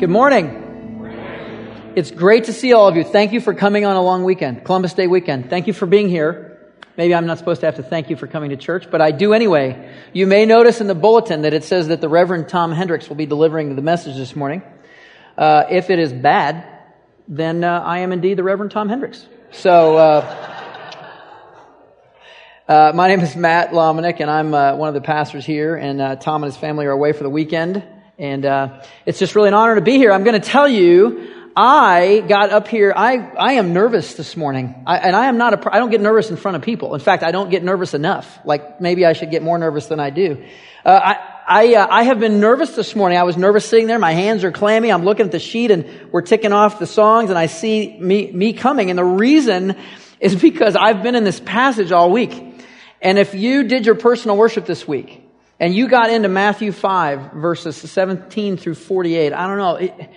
Good morning. It's great to see all of you. Thank you for coming on a long weekend, Columbus Day weekend. Thank you for being here. Maybe I'm not supposed to have to thank you for coming to church, but I do anyway. You may notice in the bulletin that it says that the Reverend Tom Hendricks will be delivering the message this morning. Uh, if it is bad, then uh, I am indeed the Reverend Tom Hendricks. So, uh, uh my name is Matt Lomenick, and I'm uh, one of the pastors here, and uh, Tom and his family are away for the weekend. And it's just really an honor to be here. I'm going to tell you I got up here, I, I am nervous this morning. I, and I am not a, I don't get nervous in front of people. In fact, I don't get nervous enough. Like maybe I should get more nervous than I do. Uh, I, I, uh, I have been nervous this morning. I was nervous sitting there. My hands are clammy. I'm looking at the sheet and we're ticking off the songs and I see me, me coming. And the reason is because I've been in this passage all week. And if you did your personal worship this week and you got into Matthew 5 verses 17 through 48, I don't know. It,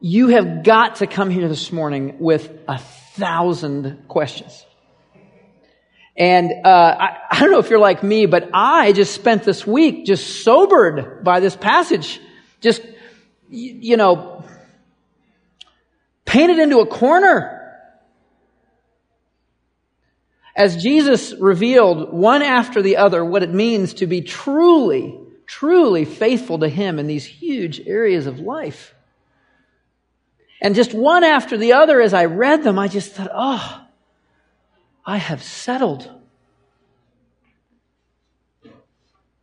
you have got to come here this morning with a thousand questions. And uh, I, I, don't know if you're like me, but I just spent this week just sobered by this passage. Just, you know, painted into a corner. As Jesus revealed one after the other what it means to be truly, truly faithful to Him in these huge areas of life. And just one after the other, as I read them, I just thought, oh, I have settled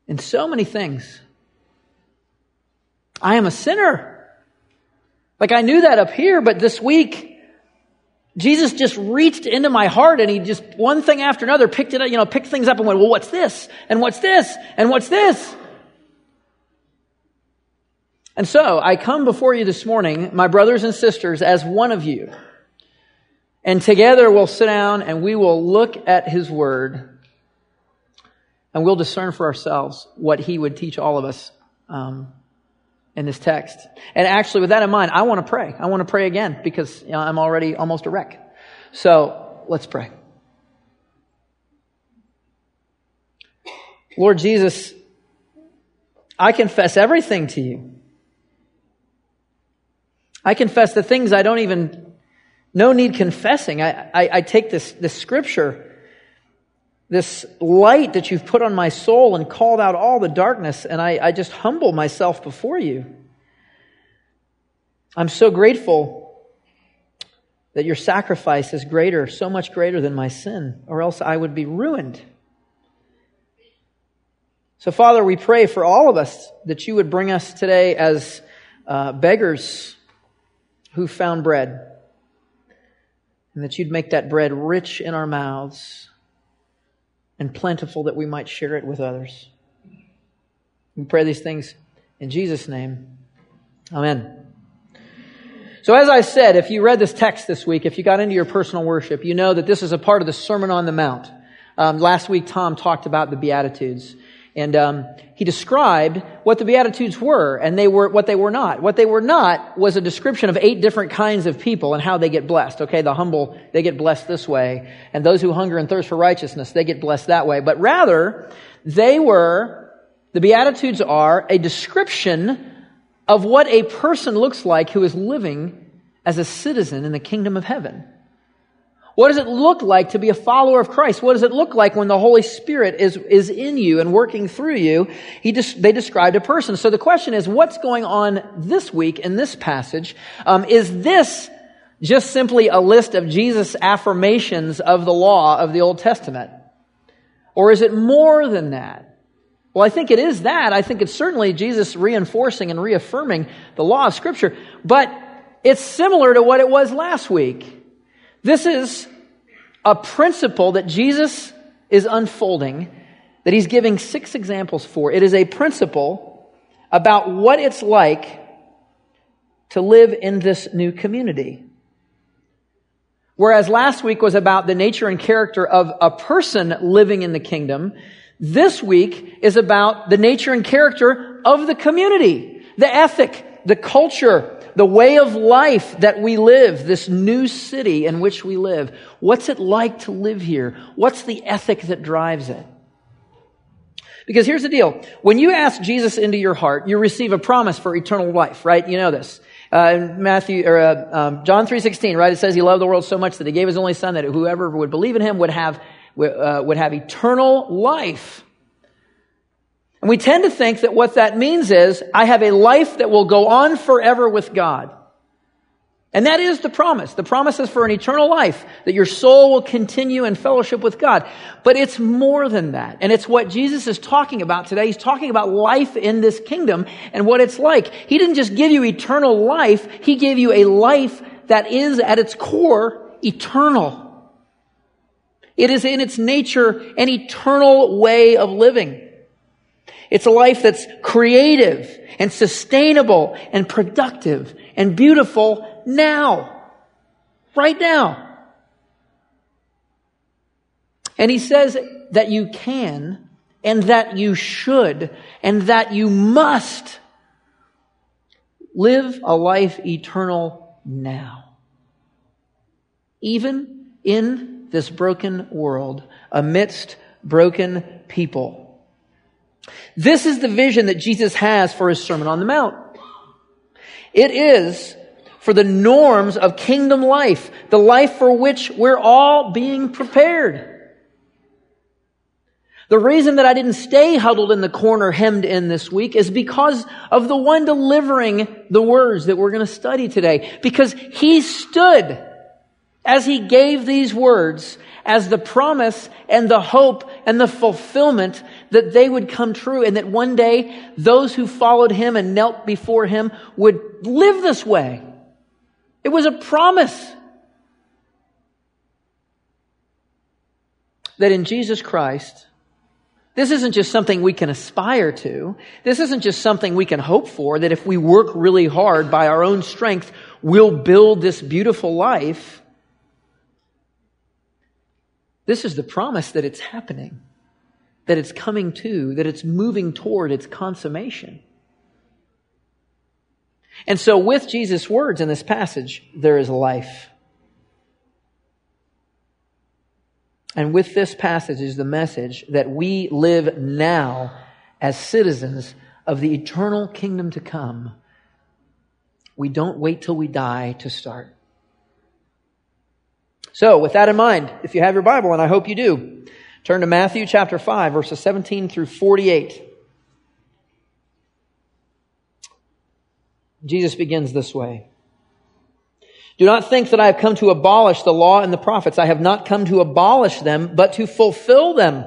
in so many things. I am a sinner. Like I knew that up here, but this week, Jesus just reached into my heart and he just, one thing after another, picked it up, you know, picked things up and went, well, what's this? And what's this? And what's this? And so I come before you this morning, my brothers and sisters, as one of you. And together we'll sit down and we will look at His Word and we'll discern for ourselves what He would teach all of us um, in this text. And actually, with that in mind, I want to pray. I want to pray again because you know, I'm already almost a wreck. So let's pray. Lord Jesus, I confess everything to you. I confess the things I don't even, no need confessing. I, I, I take this, this scripture, this light that you've put on my soul and called out all the darkness, and I, I just humble myself before you. I'm so grateful that your sacrifice is greater, so much greater than my sin, or else I would be ruined. So, Father, we pray for all of us that you would bring us today as uh, beggars who found bread. And that you'd make that bread rich in our mouths and plentiful that we might share it with others. We pray these things in Jesus' name. Amen. So, as I said, if you read this text this week, if you got into your personal worship, you know that this is a part of the Sermon on the Mount. Um, last week, Tom talked about the Beatitudes. And um, he described what the Beatitudes were, and they were what they were not. What they were not was a description of eight different kinds of people and how they get blessed. Okay, the humble, they get blessed this way, and those who hunger and thirst for righteousness, they get blessed that way. But rather, they were, the Beatitudes are a description of what a person looks like who is living as a citizen in the kingdom of heaven. What does it look like to be a follower of Christ? What does it look like when the Holy Spirit is, is in you and working through you? He just, they described a person. So the question is, what's going on this week in this passage? Um, is this just simply a list of Jesus' affirmations of the law of the Old Testament? Or is it more than that? Well, I think it is that. I think it's certainly Jesus reinforcing and reaffirming the law of Scripture. But it's similar to what it was last week. This is a principle that Jesus is unfolding, that he's giving six examples for. It is a principle about what it's like to live in this new community. Whereas last week was about the nature and character of a person living in the kingdom, this week is about the nature and character of the community, the ethic, the culture, the way of life that we live, this new city in which we live. What's it like to live here? What's the ethic that drives it? Because here's the deal. When you ask Jesus into your heart, you receive a promise for eternal life, right? You know this. Uh, Matthew or uh, um, John three sixteen, right? It says he loved the world so much that he gave his only son that whoever would believe in him would have uh, would have eternal life. And we tend to think that what that means is I have a life that will go on forever with God. And that is the promise. The promise is for an eternal life, that your soul will continue in fellowship with God. But it's more than that. And it's what Jesus is talking about today. He's talking about life in this kingdom and what it's like. He didn't just give you eternal life, He gave you a life that is at its core eternal. It is in its nature an eternal way of living. It's a life that's creative and sustainable and productive and beautiful now. Right now. And he says that you can and that you should and that you must live a life eternal now. Even in this broken world, amidst broken people. This is the vision that Jesus has for his Sermon on the Mount. It is for the norms of kingdom life, the life for which we're all being prepared. The reason that I didn't stay huddled in the corner hemmed in this week is because of the one delivering the words that we're going to study today. Because he stood as he gave these words as the promise and the hope and the fulfillment that they would come true and that one day those who followed him and knelt before him would live this way. It was a promise that in Jesus Christ, this isn't just something we can aspire to. This isn't just something we can hope for, that if we work really hard by our own strength, we'll build this beautiful life. This is the promise that it's happening, that it's coming to, that it's moving toward its consummation. And so, with Jesus' words in this passage, there is life. And with this passage is the message that we live now as citizens of the eternal kingdom to come. We don't wait till we die to start. So, with that in mind, if you have your Bible, and I hope you do, turn to Matthew chapter 5, verses 17 through 48. Jesus begins this way. Do not think that I have come to abolish the law and the prophets. I have not come to abolish them, but to fulfill them.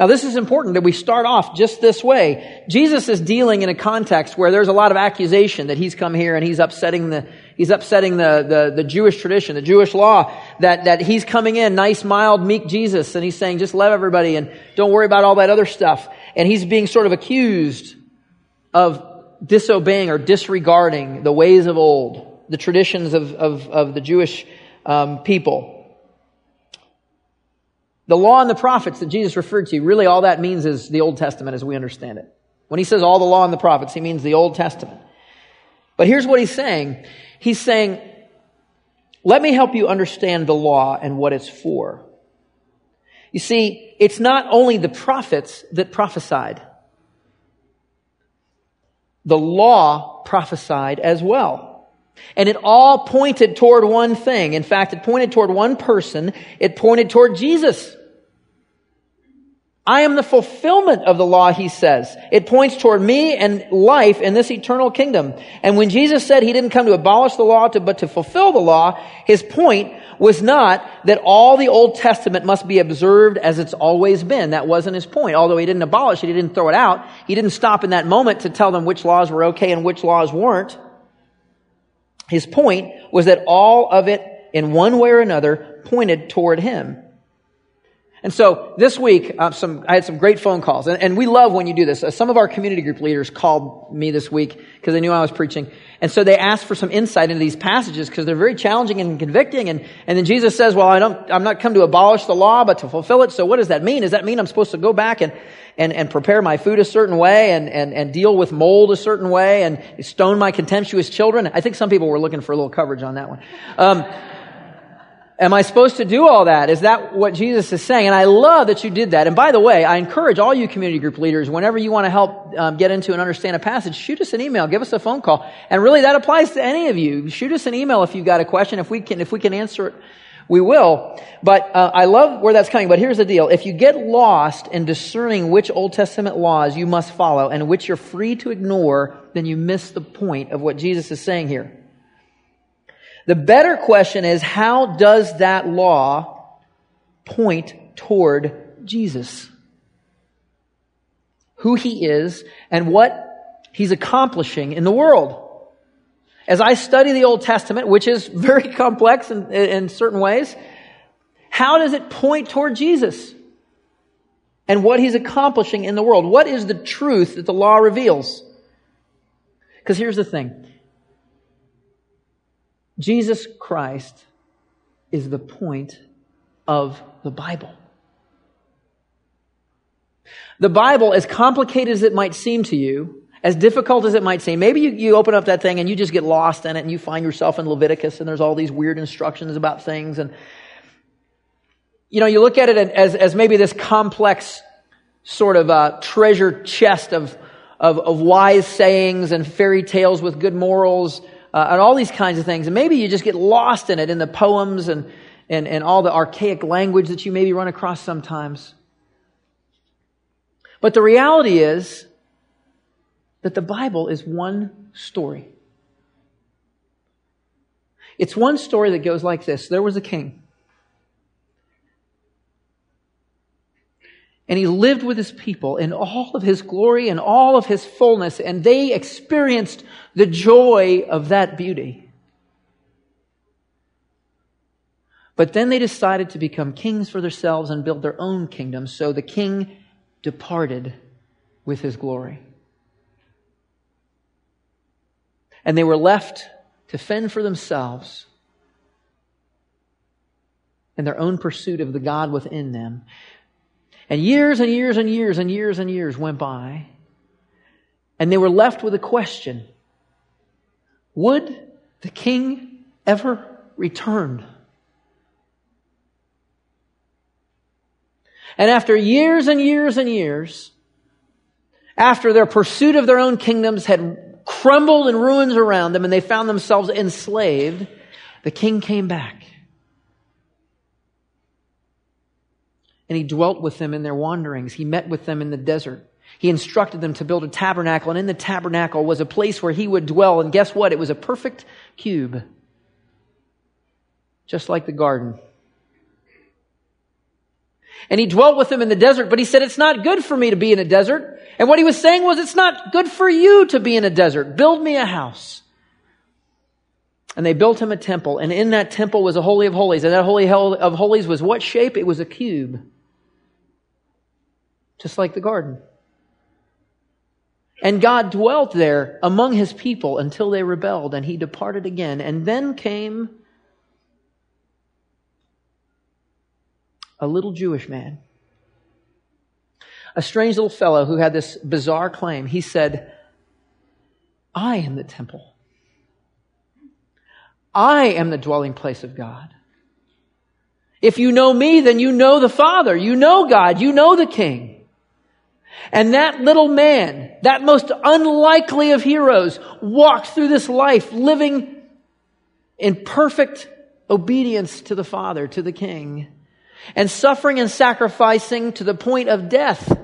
Now this is important that we start off just this way. Jesus is dealing in a context where there's a lot of accusation that he's come here and he's upsetting the, he's upsetting the, the, the Jewish tradition, the Jewish law, that, that he's coming in, nice, mild, meek Jesus, and he's saying, just love everybody and don't worry about all that other stuff. And he's being sort of accused of disobeying or disregarding the ways of old, the traditions of, of, of the Jewish um, people. The law and the prophets that Jesus referred to, really all that means is the Old Testament as we understand it. When he says all the law and the prophets, he means the Old Testament. But here's what he's saying. He's saying, let me help you understand the law and what it's for. You see, it's not only the prophets that prophesied the law prophesied as well. And it all pointed toward one thing. In fact, it pointed toward one person. It pointed toward Jesus. I am the fulfillment of the law, he says. It points toward me and life in this eternal kingdom. And when Jesus said he didn't come to abolish the law, to, but to fulfill the law, his point was not that all the Old Testament must be observed as it's always been. That wasn't his point. Although he didn't abolish it, he didn't throw it out. He didn't stop in that moment to tell them which laws were okay and which laws weren't. His point was that all of it, in one way or another, pointed toward him. And so this week, uh, some, I had some great phone calls, and, and we love when you do this. Uh, some of our community group leaders called me this week because they knew I was preaching, and so they asked for some insight into these passages because they're very challenging and convicting. And, and then Jesus says, "Well, I don't, I'm not come to abolish the law, but to fulfill it." So what does that mean? Does that mean I'm supposed to go back and and, and prepare my food a certain way and, and, and deal with mold a certain way and stone my contemptuous children? I think some people were looking for a little coverage on that one. Um, Am I supposed to do all that? Is that what Jesus is saying? And I love that you did that. And by the way, I encourage all you community group leaders, whenever you want to help um, get into and understand a passage, shoot us an email, give us a phone call. And really that applies to any of you. Shoot us an email if you've got a question. If we can, if we can answer it, we will. But uh, I love where that's coming. But here's the deal. If you get lost in discerning which Old Testament laws you must follow and which you're free to ignore, then you miss the point of what Jesus is saying here. The better question is, how does that law point toward Jesus? Who he is and what he's accomplishing in the world. As I study the Old Testament, which is very complex in, in certain ways, how does it point toward Jesus? And what he's accomplishing in the world? What is the truth that the law reveals? Because here's the thing. Jesus Christ is the point of the Bible. The Bible, as complicated as it might seem to you, as difficult as it might seem, maybe you, you open up that thing and you just get lost in it and you find yourself in Leviticus and there's all these weird instructions about things and you know, you look at it as, as maybe this complex sort of uh, treasure chest of, of, of wise sayings and fairy tales with good morals uh, and all these kinds of things. And maybe you just get lost in it in the poems and, and, and all the archaic language that you maybe run across sometimes. But the reality is that the Bible is one story. It's one story that goes like this. There was a king. And he lived with his people in all of his glory and all of his fullness, and they experienced the joy of that beauty. But then they decided to become kings for themselves and build their own kingdom, so the king departed with his glory. And they were left to fend for themselves in their own pursuit of the God within them. And years and years and years and years and years went by. And they were left with a question Would the king ever return? And after years and years and years, after their pursuit of their own kingdoms had crumbled in ruins around them and they found themselves enslaved, the king came back. And he dwelt with them in their wanderings. He met with them in the desert. He instructed them to build a tabernacle, and in the tabernacle was a place where he would dwell. And guess what? It was a perfect cube, just like the garden. And he dwelt with them in the desert, but he said, It's not good for me to be in a desert. And what he was saying was, It's not good for you to be in a desert. Build me a house. And they built him a temple, and in that temple was a Holy of Holies. And that Holy of Holies was what shape? It was a cube just like the garden. And God dwelt there among his people until they rebelled, and he departed again. And then came a little Jewish man, a strange little fellow who had this bizarre claim. He said, I am the temple. I am the dwelling place of God. If you know me, then you know the Father. You know God. You know the King. And that little man, that most unlikely of heroes, walked through this life living in perfect obedience to the Father, to the King, and suffering and sacrificing to the point of death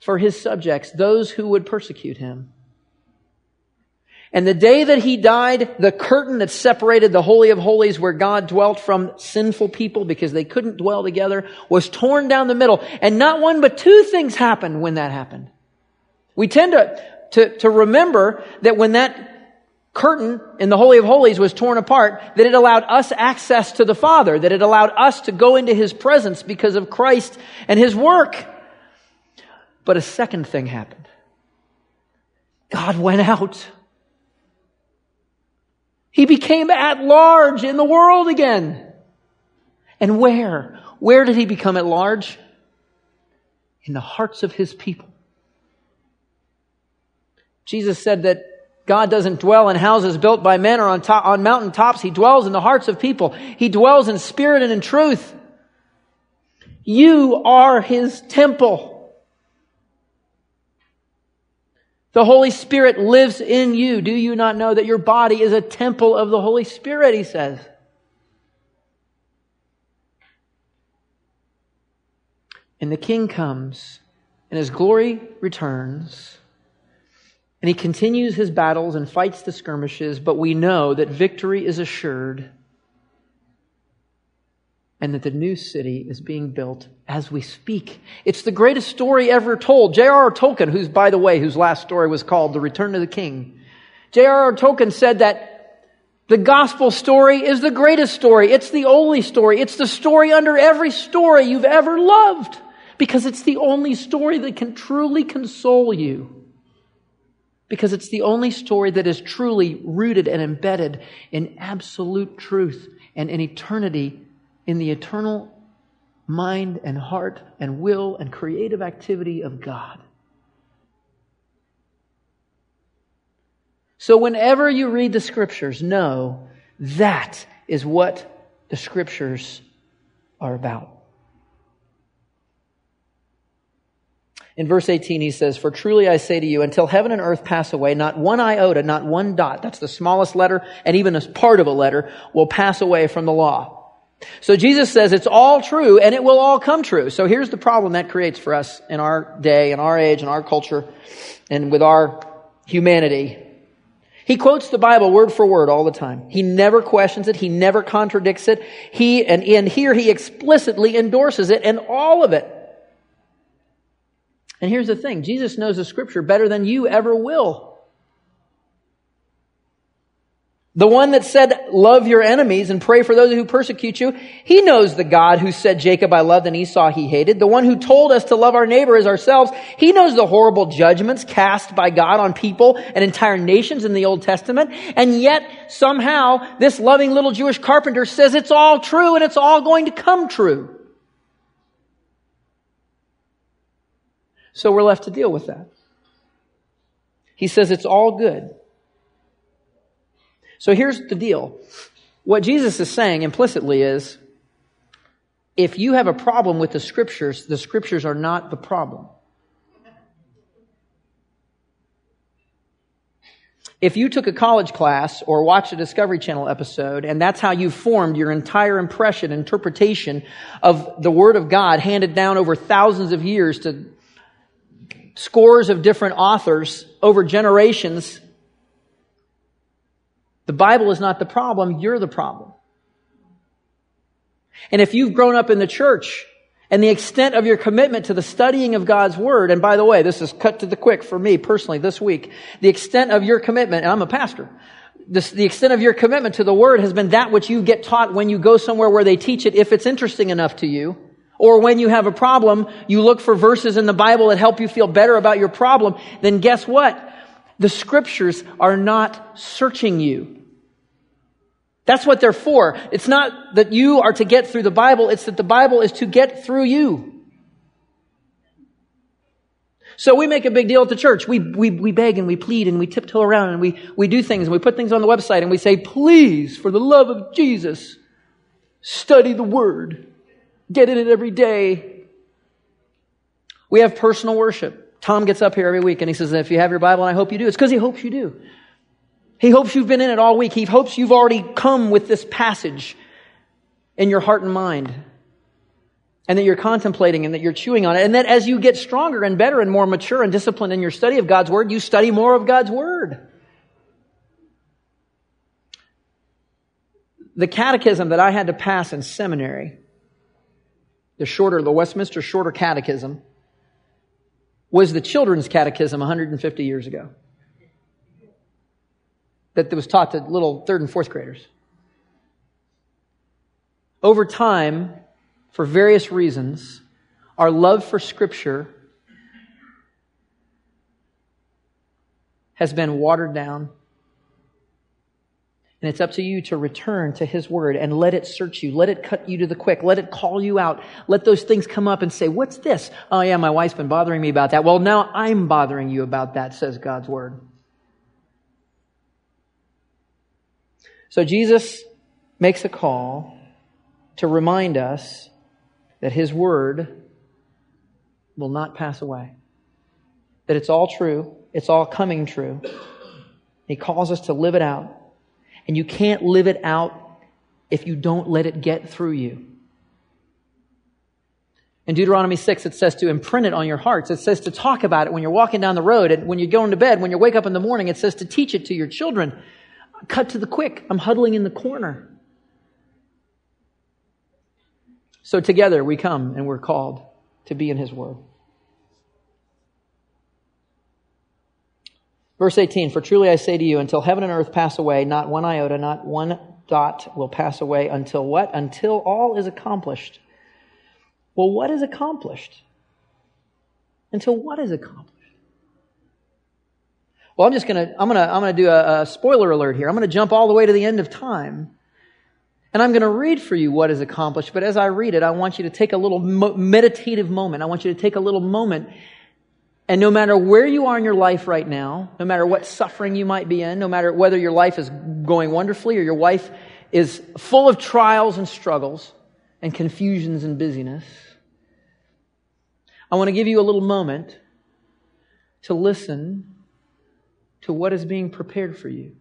for his subjects, those who would persecute him. And the day that he died, the curtain that separated the Holy of Holies where God dwelt from sinful people because they couldn't dwell together was torn down the middle. And not one but two things happened when that happened. We tend to, to, to remember that when that curtain in the Holy of Holies was torn apart, that it allowed us access to the Father, that it allowed us to go into His presence because of Christ and His work. But a second thing happened. God went out. He became at large in the world again. And where? Where did he become at large? In the hearts of his people. Jesus said that God doesn't dwell in houses built by men or on, top, on mountain tops. He dwells in the hearts of people. He dwells in spirit and in truth. You are His temple. The Holy Spirit lives in you. Do you not know that your body is a temple of the Holy Spirit, He says. And the King comes, and His glory returns. And he continues his battles and fights the skirmishes, but we know that victory is assured and that the new city is being built as we speak. It's the greatest story ever told. J.R.R. Tolkien, who's, by the way, whose last story was called The Return of the King, J.R.R. Tolkien said that the gospel story is the greatest story. It's the only story. It's the story under every story you've ever loved because it's the only story that can truly console you because it's the only story that is truly rooted and embedded in absolute truth and in eternity, in the eternal mind and heart and will and creative activity of God. So, whenever you read the scriptures, know that is what the scriptures are about. In verse 18, he says, For truly I say to you, until heaven and earth pass away, not one iota, not one dot, that's the smallest letter, and even a part of a letter, will pass away from the law. So Jesus says it's all true and it will all come true. So here's the problem that creates for us in our day, in our age, in our culture, and with our humanity. He quotes the Bible word for word all the time. He never questions it. He never contradicts it. He, and, and here he explicitly endorses it and all of it. And here's the thing Jesus knows the scripture better than you ever will. The one that said, love your enemies and pray for those who persecute you, he knows the God who said, Jacob I loved and Esau he hated. The one who told us to love our neighbor as ourselves, he knows the horrible judgments cast by God on people and entire nations in the Old Testament. And yet, somehow, this loving little Jewish carpenter says it's all true and it's all going to come true. So we're left to deal with that. He says it's all good. So here's the deal. What Jesus is saying implicitly is if you have a problem with the scriptures, the scriptures are not the problem. If you took a college class or watched a Discovery Channel episode and that's how you formed your entire impression, interpretation of the Word of God handed down over thousands of years to scores of different authors over generations. The Bible is not the problem, you're the problem. And if you've grown up in the church and the extent of your commitment to the studying of God's Word, and by the way, this is cut to the quick for me personally this week, the extent of your commitment, and I'm a pastor, this, the extent of your commitment to the Word has been that which you get taught when you go somewhere where they teach it, if it's interesting enough to you. Or when you have a problem, you look for verses in the Bible that help you feel better about your problem, then guess what? The scriptures are not searching you. That's what they're for. It's not that you are to get through the Bible, it's that the Bible is to get through you. So we make a big deal at the church. We, we, we beg and we plead and we tiptoe around and we, we do things and we put things on the website and we say, please, for the love of Jesus, study the Word. Get in it every day. We have personal worship. Tom gets up here every week and he says, if you have your Bible, and I hope you do, it's because he hopes you do. He hopes you've been in it all week. He hopes you've already come with this passage in your heart and mind. And that you're contemplating and that you're chewing on it. And that as you get stronger and better and more mature and disciplined in your study of God's Word, you study more of God's Word. The catechism that I had to pass in seminary the shorter, the Westminster Shorter Catechism, was the children's catechism 150 years ago. That was taught to little third and fourth graders. Over time, for various reasons, our love for Scripture has been watered down and it's up to you to return to His Word and let it search you. Let it cut you to the quick. Let it call you out. Let those things come up and say, what's this? Oh yeah, my wife's been bothering me about that. Well, now I'm bothering you about that, says God's Word. So Jesus makes a call to remind us that His Word will not pass away. That it's all true. It's all coming true. He calls us to live it out. And you can't live it out if you don't let it get through you. In Deuteronomy 6, it says to imprint it on your hearts. It says to talk about it when you're walking down the road and when you're going to bed, when you wake up in the morning. It says to teach it to your children. Cut to the quick. I'm huddling in the corner. So together we come and we're called to be in His Word. Verse 18, For truly I say to you, until heaven and earth pass away, not one iota, not one dot will pass away until what? Until all is accomplished. Well, what is accomplished? Until what is accomplished? Well, I'm just gonna, I'm gonna, I'm gonna do a, a spoiler alert here. I'm gonna jump all the way to the end of time. And I'm going to read for you what is accomplished, but as I read it, I want you to take a little meditative moment. I want you to take a little moment and no matter where you are in your life right now, no matter what suffering you might be in, no matter whether your life is going wonderfully or your life is full of trials and struggles and confusions and busyness, I want to give you a little moment to listen to what is being prepared for you.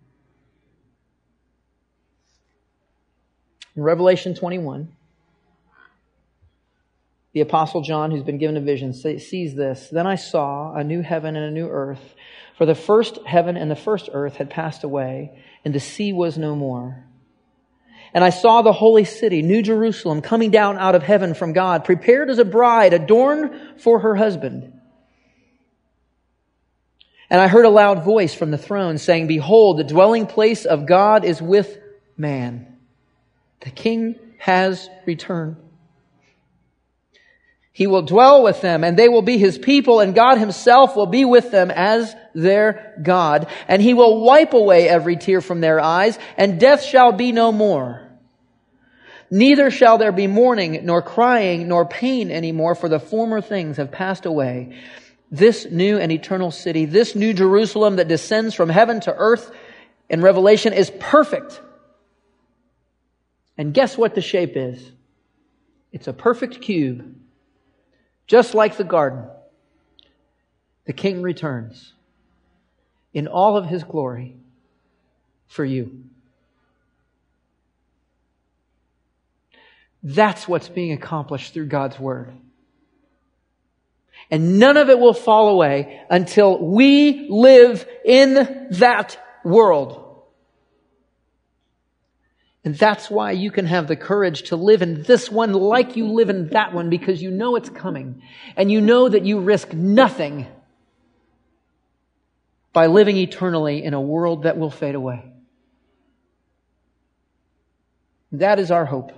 In Revelation 21, the Apostle John, who's been given a vision, sees this. Then I saw a new heaven and a new earth, for the first heaven and the first earth had passed away, and the sea was no more. And I saw the holy city, New Jerusalem, coming down out of heaven from God, prepared as a bride, adorned for her husband. And I heard a loud voice from the throne saying, Behold, the dwelling place of God is with man. The king has returned. He will dwell with them and they will be his people and God himself will be with them as their God. And he will wipe away every tear from their eyes and death shall be no more. Neither shall there be mourning nor crying nor pain anymore for the former things have passed away. This new and eternal city, this new Jerusalem that descends from heaven to earth in Revelation is perfect. And guess what the shape is? It's a perfect cube just like the garden, the king returns in all of his glory for you. That's what's being accomplished through God's word. And none of it will fall away until we live in that world. And that's why you can have the courage to live in this one like you live in that one because you know it's coming. And you know that you risk nothing by living eternally in a world that will fade away. That is our hope.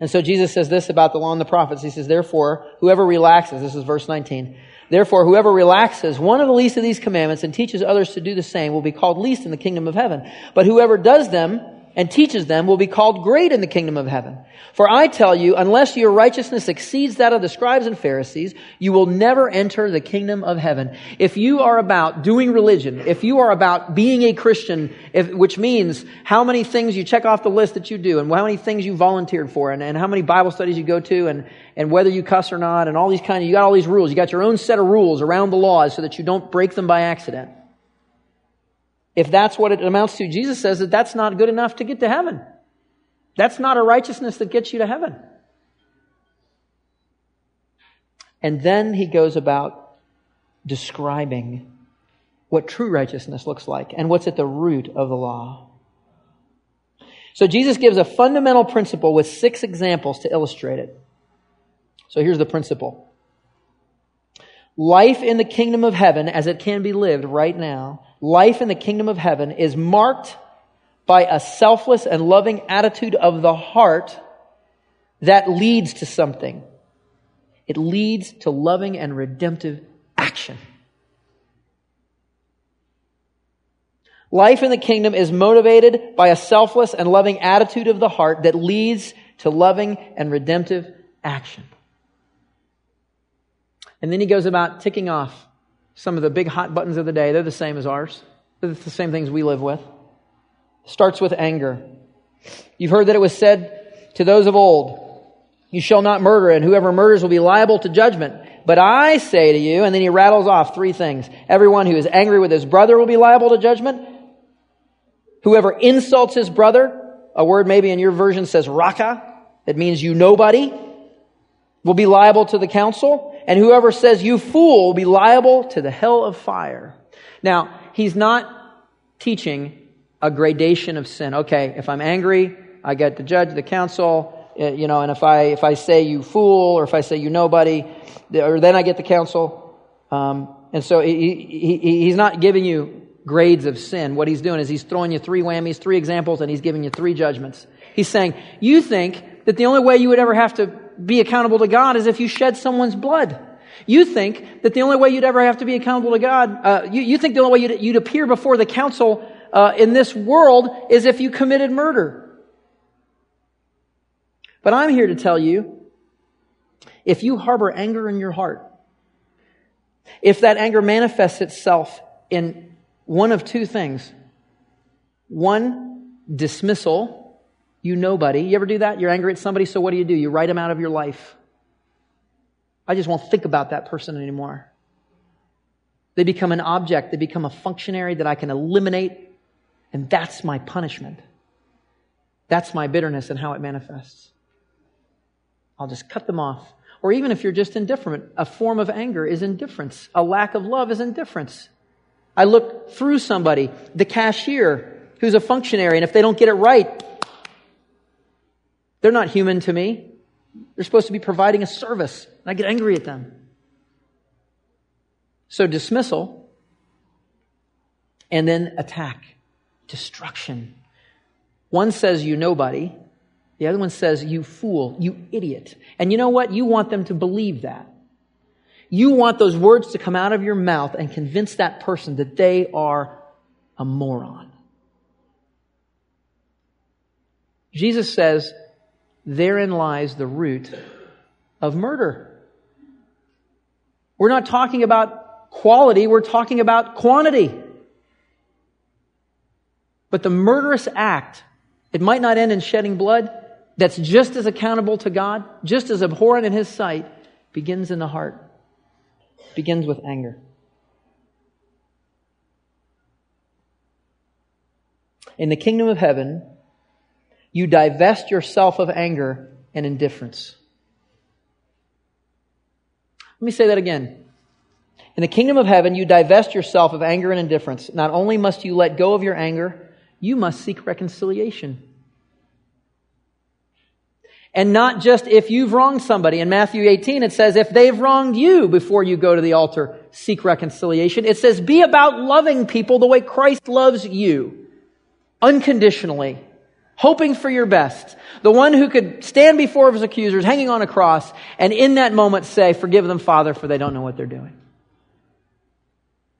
And so Jesus says this about the law and the prophets. He says, therefore, whoever relaxes, this is verse 19, Therefore, whoever relaxes one of the least of these commandments and teaches others to do the same will be called least in the kingdom of heaven. But whoever does them and teaches them will be called great in the kingdom of heaven. For I tell you, unless your righteousness exceeds that of the scribes and Pharisees, you will never enter the kingdom of heaven. If you are about doing religion, if you are about being a Christian, if, which means how many things you check off the list that you do and how many things you volunteered for and, and how many Bible studies you go to and, and whether you cuss or not and all these kind of, you got all these rules. You got your own set of rules around the laws so that you don't break them by accident if that's what it amounts to, Jesus says that that's not good enough to get to heaven. That's not a righteousness that gets you to heaven. And then he goes about describing what true righteousness looks like and what's at the root of the law. So Jesus gives a fundamental principle with six examples to illustrate it. So here's the principle. Life in the kingdom of heaven as it can be lived right now life in the kingdom of heaven is marked by a selfless and loving attitude of the heart that leads to something. It leads to loving and redemptive action. Life in the kingdom is motivated by a selfless and loving attitude of the heart that leads to loving and redemptive action. And then he goes about ticking off some of the big hot buttons of the day. They're the same as ours. It's the same things we live with. Starts with anger. You've heard that it was said to those of old, you shall not murder, and whoever murders will be liable to judgment. But I say to you, and then he rattles off three things. Everyone who is angry with his brother will be liable to judgment. Whoever insults his brother, a word maybe in your version says Raca, it means you nobody, will be liable to the council. And whoever says you fool will be liable to the hell of fire. Now, he's not teaching a gradation of sin. Okay, if I'm angry, I get the judge, the council, uh, you know, and if I, if I say you fool or if I say you nobody, or then I get the council. Um, and so he, he, he's not giving you grades of sin. What he's doing is he's throwing you three whammies, three examples, and he's giving you three judgments. He's saying, you think that the only way you would ever have to be accountable to God is if you shed someone's blood. You think that the only way you'd ever have to be accountable to God, uh, you, you, think the only way you'd, you'd appear before the council uh, in this world is if you committed murder. But I'm here to tell you if you harbor anger in your heart, if that anger manifests itself in one of two things one, dismissal, you nobody. You ever do that? You're angry at somebody, so what do you do? You write them out of your life. I just won't think about that person anymore. They become an object, they become a functionary that I can eliminate, and that's my punishment. That's my bitterness and how it manifests. I'll just cut them off. Or even if you're just indifferent, a form of anger is indifference. A lack of love is indifference. I look through somebody, the cashier, who's a functionary, and if they don't get it right, they're not human to me. They're supposed to be providing a service, and I get angry at them. So dismissal, and then attack, destruction. One says you nobody, the other one says, You fool, you idiot. And you know what? You want them to believe that. You want those words to come out of your mouth and convince that person that they are a moron. Jesus says, Therein lies the root of murder. We're not talking about quality, we're talking about quantity. But the murderous act, it might not end in shedding blood, that's just as accountable to God, just as abhorrent in His sight, begins in the heart, begins with anger. In the kingdom of heaven, you divest yourself of anger and indifference. Let me say that again. In the kingdom of heaven, you divest yourself of anger and indifference. Not only must you let go of your anger, you must seek reconciliation. And not just if you've wronged somebody. In Matthew 18, it says, if they've wronged you before you go to the altar, seek reconciliation. It says, be about loving people the way Christ loves you. Unconditionally. Hoping for your best. The one who could stand before his accusers, hanging on a cross, and in that moment say, forgive them, Father, for they don't know what they're doing.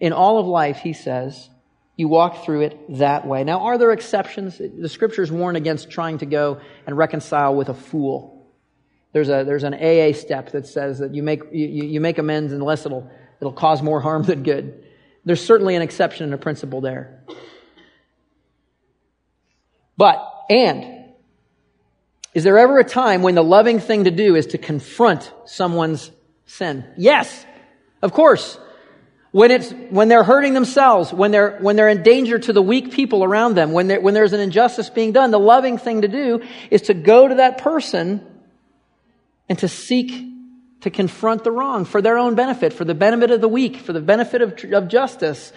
In all of life, he says, you walk through it that way. Now, are there exceptions? The scriptures warn against trying to go and reconcile with a fool. There's, a, there's an AA step that says that you make, you, you make amends unless it'll, it'll cause more harm than good. There's certainly an exception and a principle there. But, and, is there ever a time when the loving thing to do is to confront someone's sin? Yes, of course. When, it's, when they're hurting themselves, when they're, when they're in danger to the weak people around them, when, when there's an injustice being done, the loving thing to do is to go to that person and to seek to confront the wrong for their own benefit, for the benefit of the weak, for the benefit of, of justice.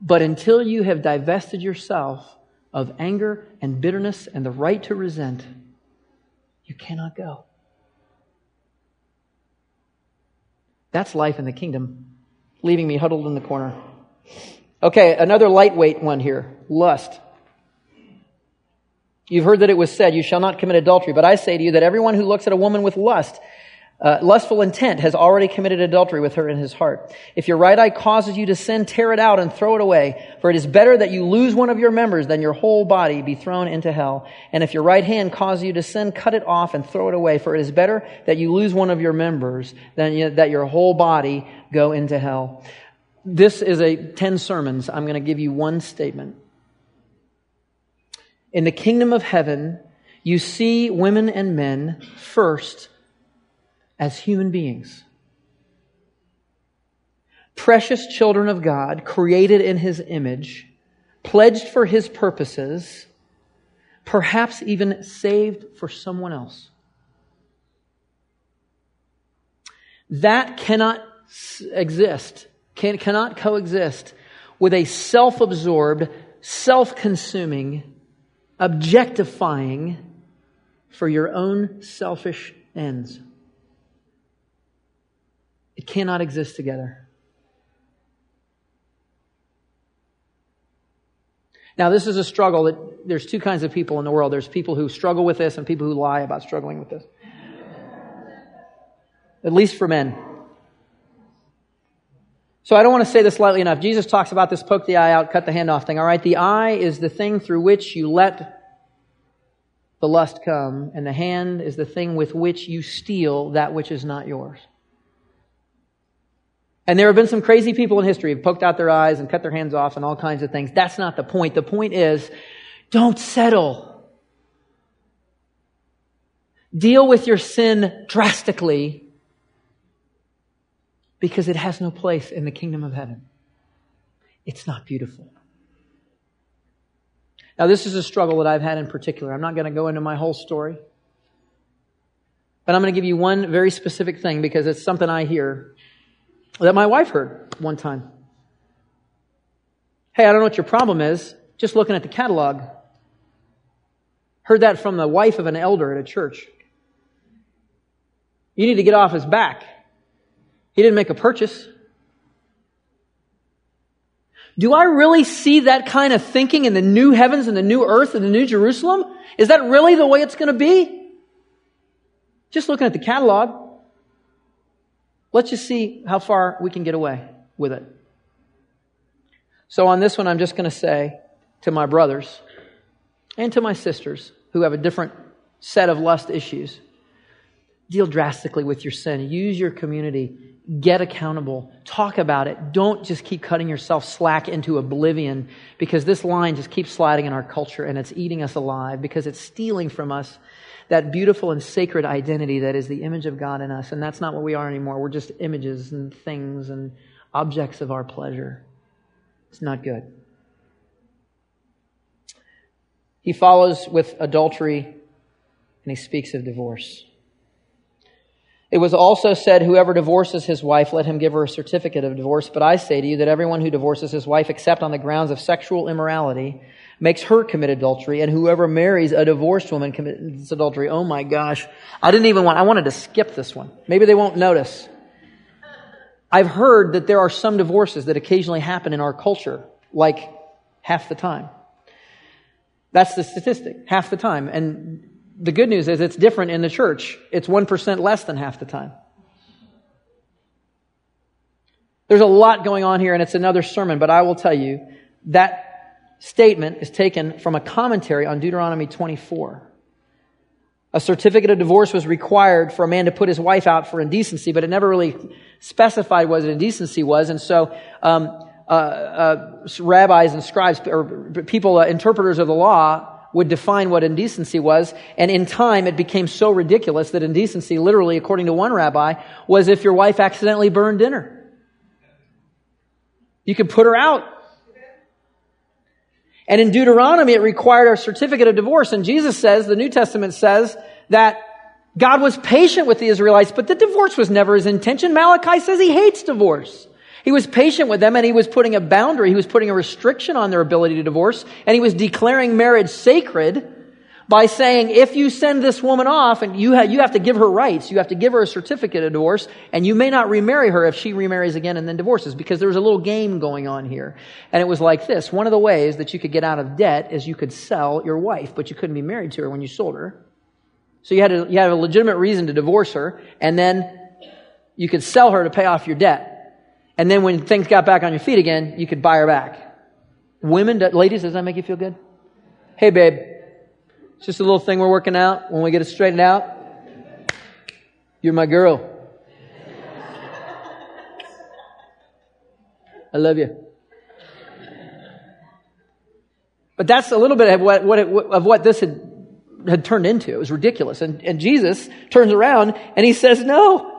But until you have divested yourself of anger and bitterness and the right to resent, you cannot go. That's life in the kingdom leaving me huddled in the corner. Okay, another lightweight one here lust. You've heard that it was said, You shall not commit adultery. But I say to you that everyone who looks at a woman with lust, uh, lustful intent, has already committed adultery with her in his heart. If your right eye causes you to sin, tear it out and throw it away. For it is better that you lose one of your members than your whole body be thrown into hell. And if your right hand causes you to sin, cut it off and throw it away. For it is better that you lose one of your members than that your whole body go into hell. this is a 10 sermons. I'm going to give you one statement. In the kingdom of heaven, you see women and men first as human beings. Precious children of God, created in His image, pledged for His purposes, perhaps even saved for someone else. That cannot exist, can, cannot coexist with a self absorbed, self consuming, objectifying for your own selfish ends. Cannot exist together. Now, this is a struggle that there's two kinds of people in the world. There's people who struggle with this and people who lie about struggling with this. At least for men. So I don't want to say this lightly enough. Jesus talks about this poke the eye out, cut the hand off thing. All right, the eye is the thing through which you let the lust come, and the hand is the thing with which you steal that which is not yours. And there have been some crazy people in history who've poked out their eyes and cut their hands off and all kinds of things. That's not the point. The point is, don't settle. Deal with your sin drastically because it has no place in the kingdom of heaven. It's not beautiful. Now, this is a struggle that I've had in particular. I'm not going to go into my whole story. But I'm going to give you one very specific thing because it's something I hear that my wife heard one time. Hey, I don't know what your problem is. Just looking at the catalog. Heard that from the wife of an elder at a church. You need to get off his back. He didn't make a purchase. Do I really see that kind of thinking in the new heavens and the new earth and the new Jerusalem? Is that really the way it's going to be? Just looking at the catalog. Let's just see how far we can get away with it. So on this one, I'm just going to say to my brothers and to my sisters who have a different set of lust issues, deal drastically with your sin. Use your community Get accountable. Talk about it. Don't just keep cutting yourself slack into oblivion because this line just keeps sliding in our culture and it's eating us alive because it's stealing from us that beautiful and sacred identity that is the image of God in us. And that's not what we are anymore. We're just images and things and objects of our pleasure. It's not good. He follows with adultery and he speaks of divorce. It was also said, Whoever divorces his wife, let him give her a certificate of divorce. But I say to you that everyone who divorces his wife, except on the grounds of sexual immorality, makes her commit adultery, and whoever marries a divorced woman commits adultery. Oh my gosh. I didn't even want, I wanted to skip this one. Maybe they won't notice. I've heard that there are some divorces that occasionally happen in our culture, like half the time. That's the statistic, half the time. And the good news is it's different in the church. It's 1% less than half the time. There's a lot going on here, and it's another sermon, but I will tell you that statement is taken from a commentary on Deuteronomy 24. A certificate of divorce was required for a man to put his wife out for indecency, but it never really specified what indecency was, and so um, uh, uh, rabbis and scribes or people, uh, interpreters of the law, would define what indecency was. And in time, it became so ridiculous that indecency, literally, according to one rabbi, was if your wife accidentally burned dinner. You could put her out. And in Deuteronomy, it required a certificate of divorce. And Jesus says, the New Testament says, that God was patient with the Israelites, but the divorce was never his intention. Malachi says he hates divorce. He was patient with them and he was putting a boundary, he was putting a restriction on their ability to divorce, and he was declaring marriage sacred by saying, if you send this woman off and you, you have to give her rights, you have to give her a certificate of divorce, and you may not remarry her if she remarries again and then divorces, because there was a little game going on here. And it was like this. One of the ways that you could get out of debt is you could sell your wife, but you couldn't be married to her when you sold her. So you had, a, you had a legitimate reason to divorce her, and then you could sell her to pay off your debt. And then when things got back on your feet again, you could buy her back. Women, ladies, does that make you feel good? Hey, babe, it's just a little thing we're working out. When we get it straightened out, you're my girl. I love you. But that's a little bit of what, what it, of what this had, had turned into. It was ridiculous. And, and Jesus turns around and he says, no.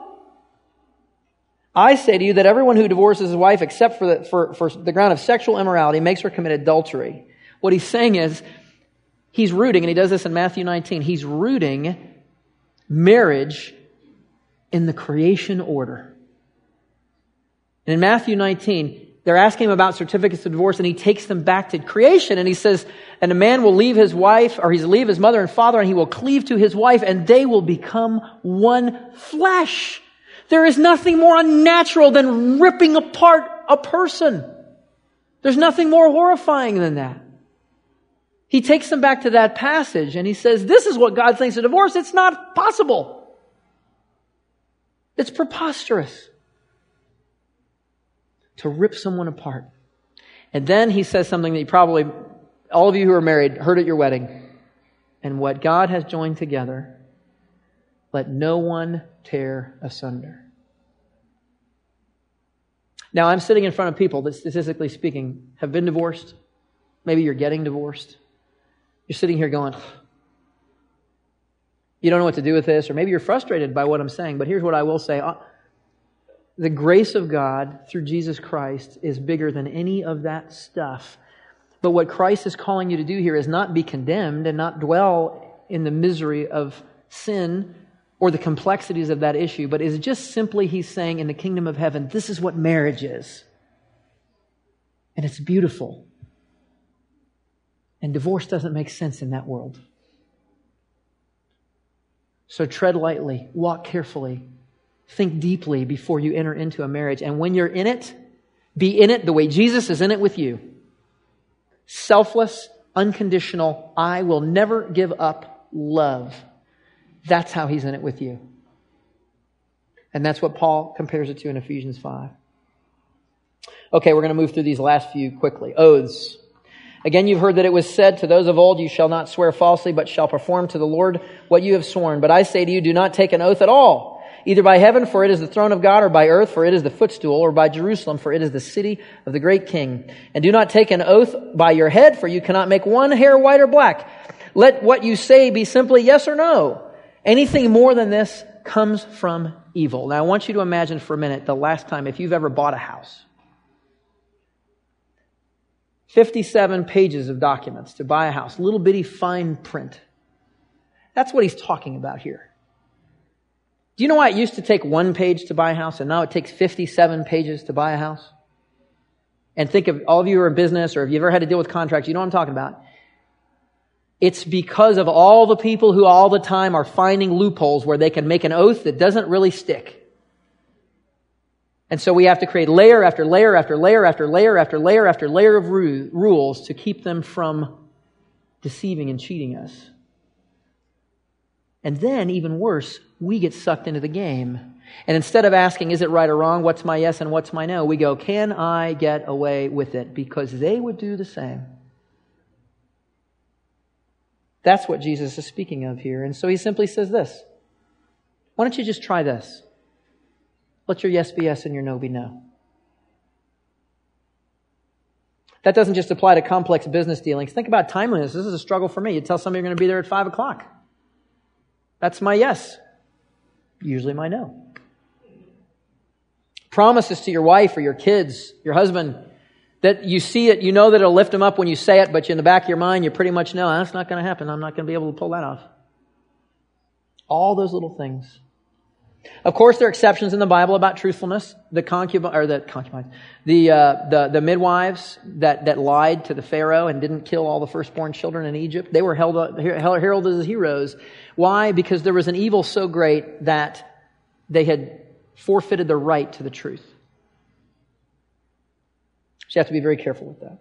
I say to you that everyone who divorces his wife except for the, for, for the ground of sexual immorality makes her commit adultery. What he's saying is, he's rooting, and he does this in Matthew 19, he's rooting marriage in the creation order. And in Matthew 19, they're asking him about certificates of divorce, and he takes them back to creation, and he says, And a man will leave his wife, or he's leave his mother and father, and he will cleave to his wife, and they will become one flesh. There is nothing more unnatural than ripping apart a person. There's nothing more horrifying than that. He takes them back to that passage and he says, This is what God thinks of divorce. It's not possible. It's preposterous to rip someone apart. And then he says something that you probably, all of you who are married, heard at your wedding. And what God has joined together, let no one tear asunder. Now, I'm sitting in front of people that, statistically speaking, have been divorced. Maybe you're getting divorced. You're sitting here going, you don't know what to do with this, or maybe you're frustrated by what I'm saying. But here's what I will say uh, the grace of God through Jesus Christ is bigger than any of that stuff. But what Christ is calling you to do here is not be condemned and not dwell in the misery of sin or the complexities of that issue, but is just simply he's saying in the kingdom of heaven, this is what marriage is. And it's beautiful. And divorce doesn't make sense in that world. So tread lightly, walk carefully, think deeply before you enter into a marriage. And when you're in it, be in it the way Jesus is in it with you. Selfless, unconditional, I will never give up love. That's how he's in it with you. And that's what Paul compares it to in Ephesians 5. Okay, we're going to move through these last few quickly. Oaths. Again, you've heard that it was said to those of old, You shall not swear falsely, but shall perform to the Lord what you have sworn. But I say to you, do not take an oath at all, either by heaven, for it is the throne of God, or by earth, for it is the footstool, or by Jerusalem, for it is the city of the great king. And do not take an oath by your head, for you cannot make one hair white or black. Let what you say be simply yes or no. Anything more than this comes from evil. Now, I want you to imagine for a minute the last time, if you've ever bought a house. 57 pages of documents to buy a house, little bitty fine print. That's what he's talking about here. Do you know why it used to take one page to buy a house and now it takes 57 pages to buy a house? And think of all of you who are in business or if you've ever had to deal with contracts, you know what I'm talking about. It's because of all the people who all the time are finding loopholes where they can make an oath that doesn't really stick. And so we have to create layer after layer after layer after layer after layer after layer of rules to keep them from deceiving and cheating us. And then, even worse, we get sucked into the game. And instead of asking, is it right or wrong? What's my yes and what's my no? We go, can I get away with it? Because they would do the same. That's what Jesus is speaking of here. And so he simply says this Why don't you just try this? Let your yes be yes and your no be no. That doesn't just apply to complex business dealings. Think about timeliness. This is a struggle for me. You tell somebody you're going to be there at 5 o'clock. That's my yes. Usually my no. Promises to your wife or your kids, your husband, that you see it, you know that it'll lift them up when you say it, but in the back of your mind, you pretty much know that's not going to happen. I'm not going to be able to pull that off. All those little things. Of course, there are exceptions in the Bible about truthfulness. The concubine, or the concubines, the, uh, the, the midwives that, that lied to the Pharaoh and didn't kill all the firstborn children in Egypt, they were held up, heralded as heroes. Why? Because there was an evil so great that they had forfeited the right to the truth. So you have to be very careful with that.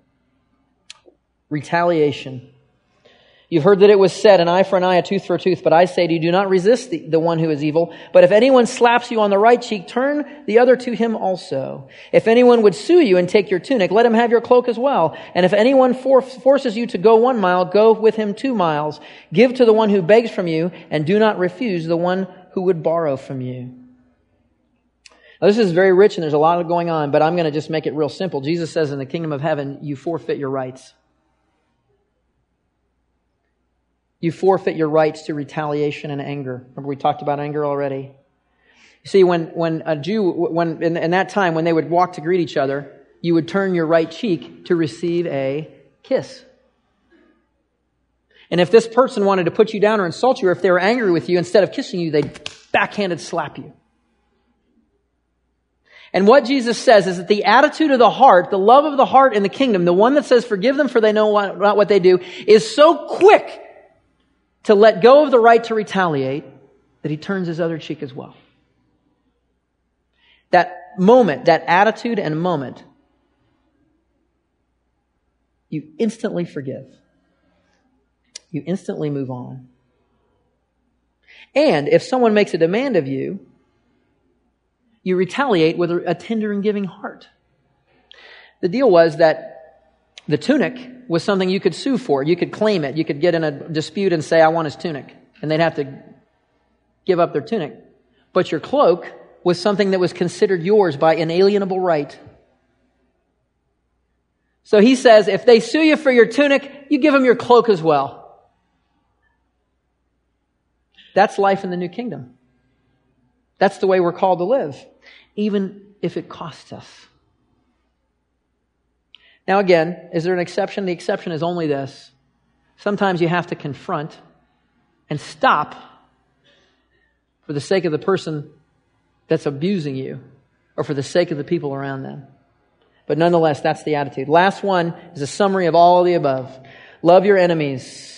Retaliation. You've heard that it was said, an eye for an eye, a tooth for a tooth, but I say to you, do not resist the, the, one who is evil. But if anyone slaps you on the right cheek, turn the other to him also. If anyone would sue you and take your tunic, let him have your cloak as well. And if anyone for, forces you to go one mile, go with him two miles. Give to the one who begs from you, and do not refuse the one who would borrow from you. Now, this is very rich and there's a lot going on, but I'm going to just make it real simple. Jesus says in the kingdom of heaven, you forfeit your rights. You forfeit your rights to retaliation and anger. Remember, we talked about anger already. See, when, when a Jew, when, in, in that time, when they would walk to greet each other, you would turn your right cheek to receive a kiss. And if this person wanted to put you down or insult you, or if they were angry with you, instead of kissing you, they'd backhanded slap you. And what Jesus says is that the attitude of the heart, the love of the heart in the kingdom, the one that says, forgive them for they know not what they do, is so quick to let go of the right to retaliate that he turns his other cheek as well. That moment, that attitude and moment, you instantly forgive. You instantly move on. And if someone makes a demand of you, you retaliate with a tender and giving heart. The deal was that the tunic was something you could sue for. You could claim it. You could get in a dispute and say, I want his tunic. And they'd have to give up their tunic. But your cloak was something that was considered yours by inalienable right. So he says, if they sue you for your tunic, you give them your cloak as well. That's life in the new kingdom. That's the way we're called to live, even if it costs us. Now, again, is there an exception? The exception is only this. Sometimes you have to confront and stop for the sake of the person that's abusing you or for the sake of the people around them. But nonetheless, that's the attitude. Last one is a summary of all of the above. Love your enemies.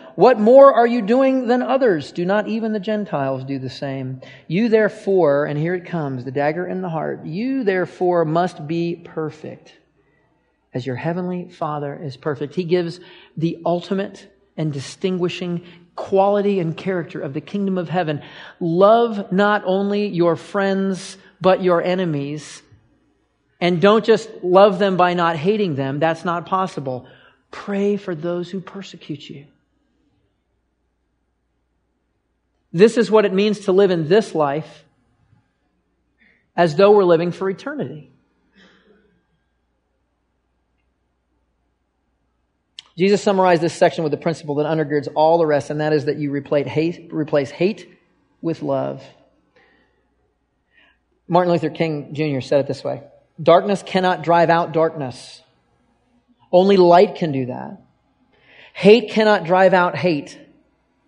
what more are you doing than others? Do not even the Gentiles do the same? You therefore, and here it comes, the dagger in the heart, you therefore must be perfect as your heavenly Father is perfect. He gives the ultimate and distinguishing quality and character of the kingdom of heaven. Love not only your friends, but your enemies. And don't just love them by not hating them. That's not possible. Pray for those who persecute you. This is what it means to live in this life as though we're living for eternity. Jesus summarized this section with the principle that undergirds all the rest, and that is that you replace hate, replace hate with love. Martin Luther King Jr. said it this way Darkness cannot drive out darkness. Only light can do that. Hate cannot drive out hate.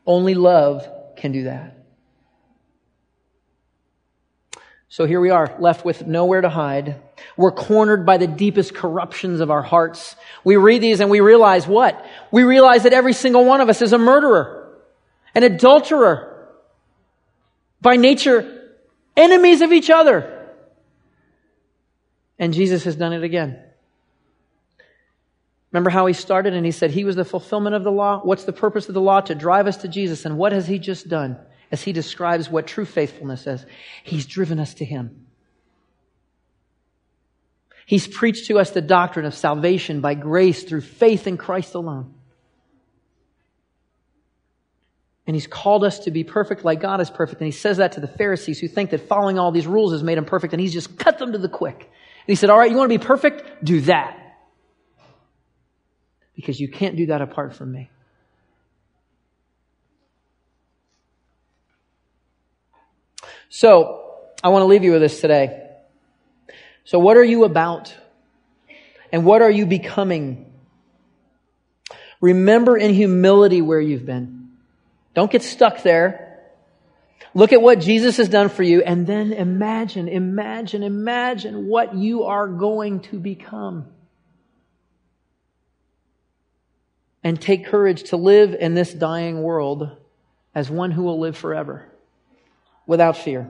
Only love can do that. So here we are, left with nowhere to hide. We're cornered by the deepest corruptions of our hearts. We read these and we realize what? We realize that every single one of us is a murderer, an adulterer, by nature, enemies of each other. And Jesus has done it again. Remember how he started and he said he was the fulfillment of the law? What's the purpose of the law? To drive us to Jesus. And what has he just done? as he describes what true faithfulness is. He's driven us to him. He's preached to us the doctrine of salvation by grace through faith in Christ alone. And he's called us to be perfect like God is perfect. And he says that to the Pharisees who think that following all these rules has made them perfect. And he's just cut them to the quick. And he said, All right, you want to be perfect? Do that. Because you can't do that apart from me. So, I want to leave you with this today. So, what are you about? And what are you becoming? Remember in humility where you've been. Don't get stuck there. Look at what Jesus has done for you and then imagine, imagine, imagine what you are going to become. And take courage to live in this dying world as one who will live forever without fear.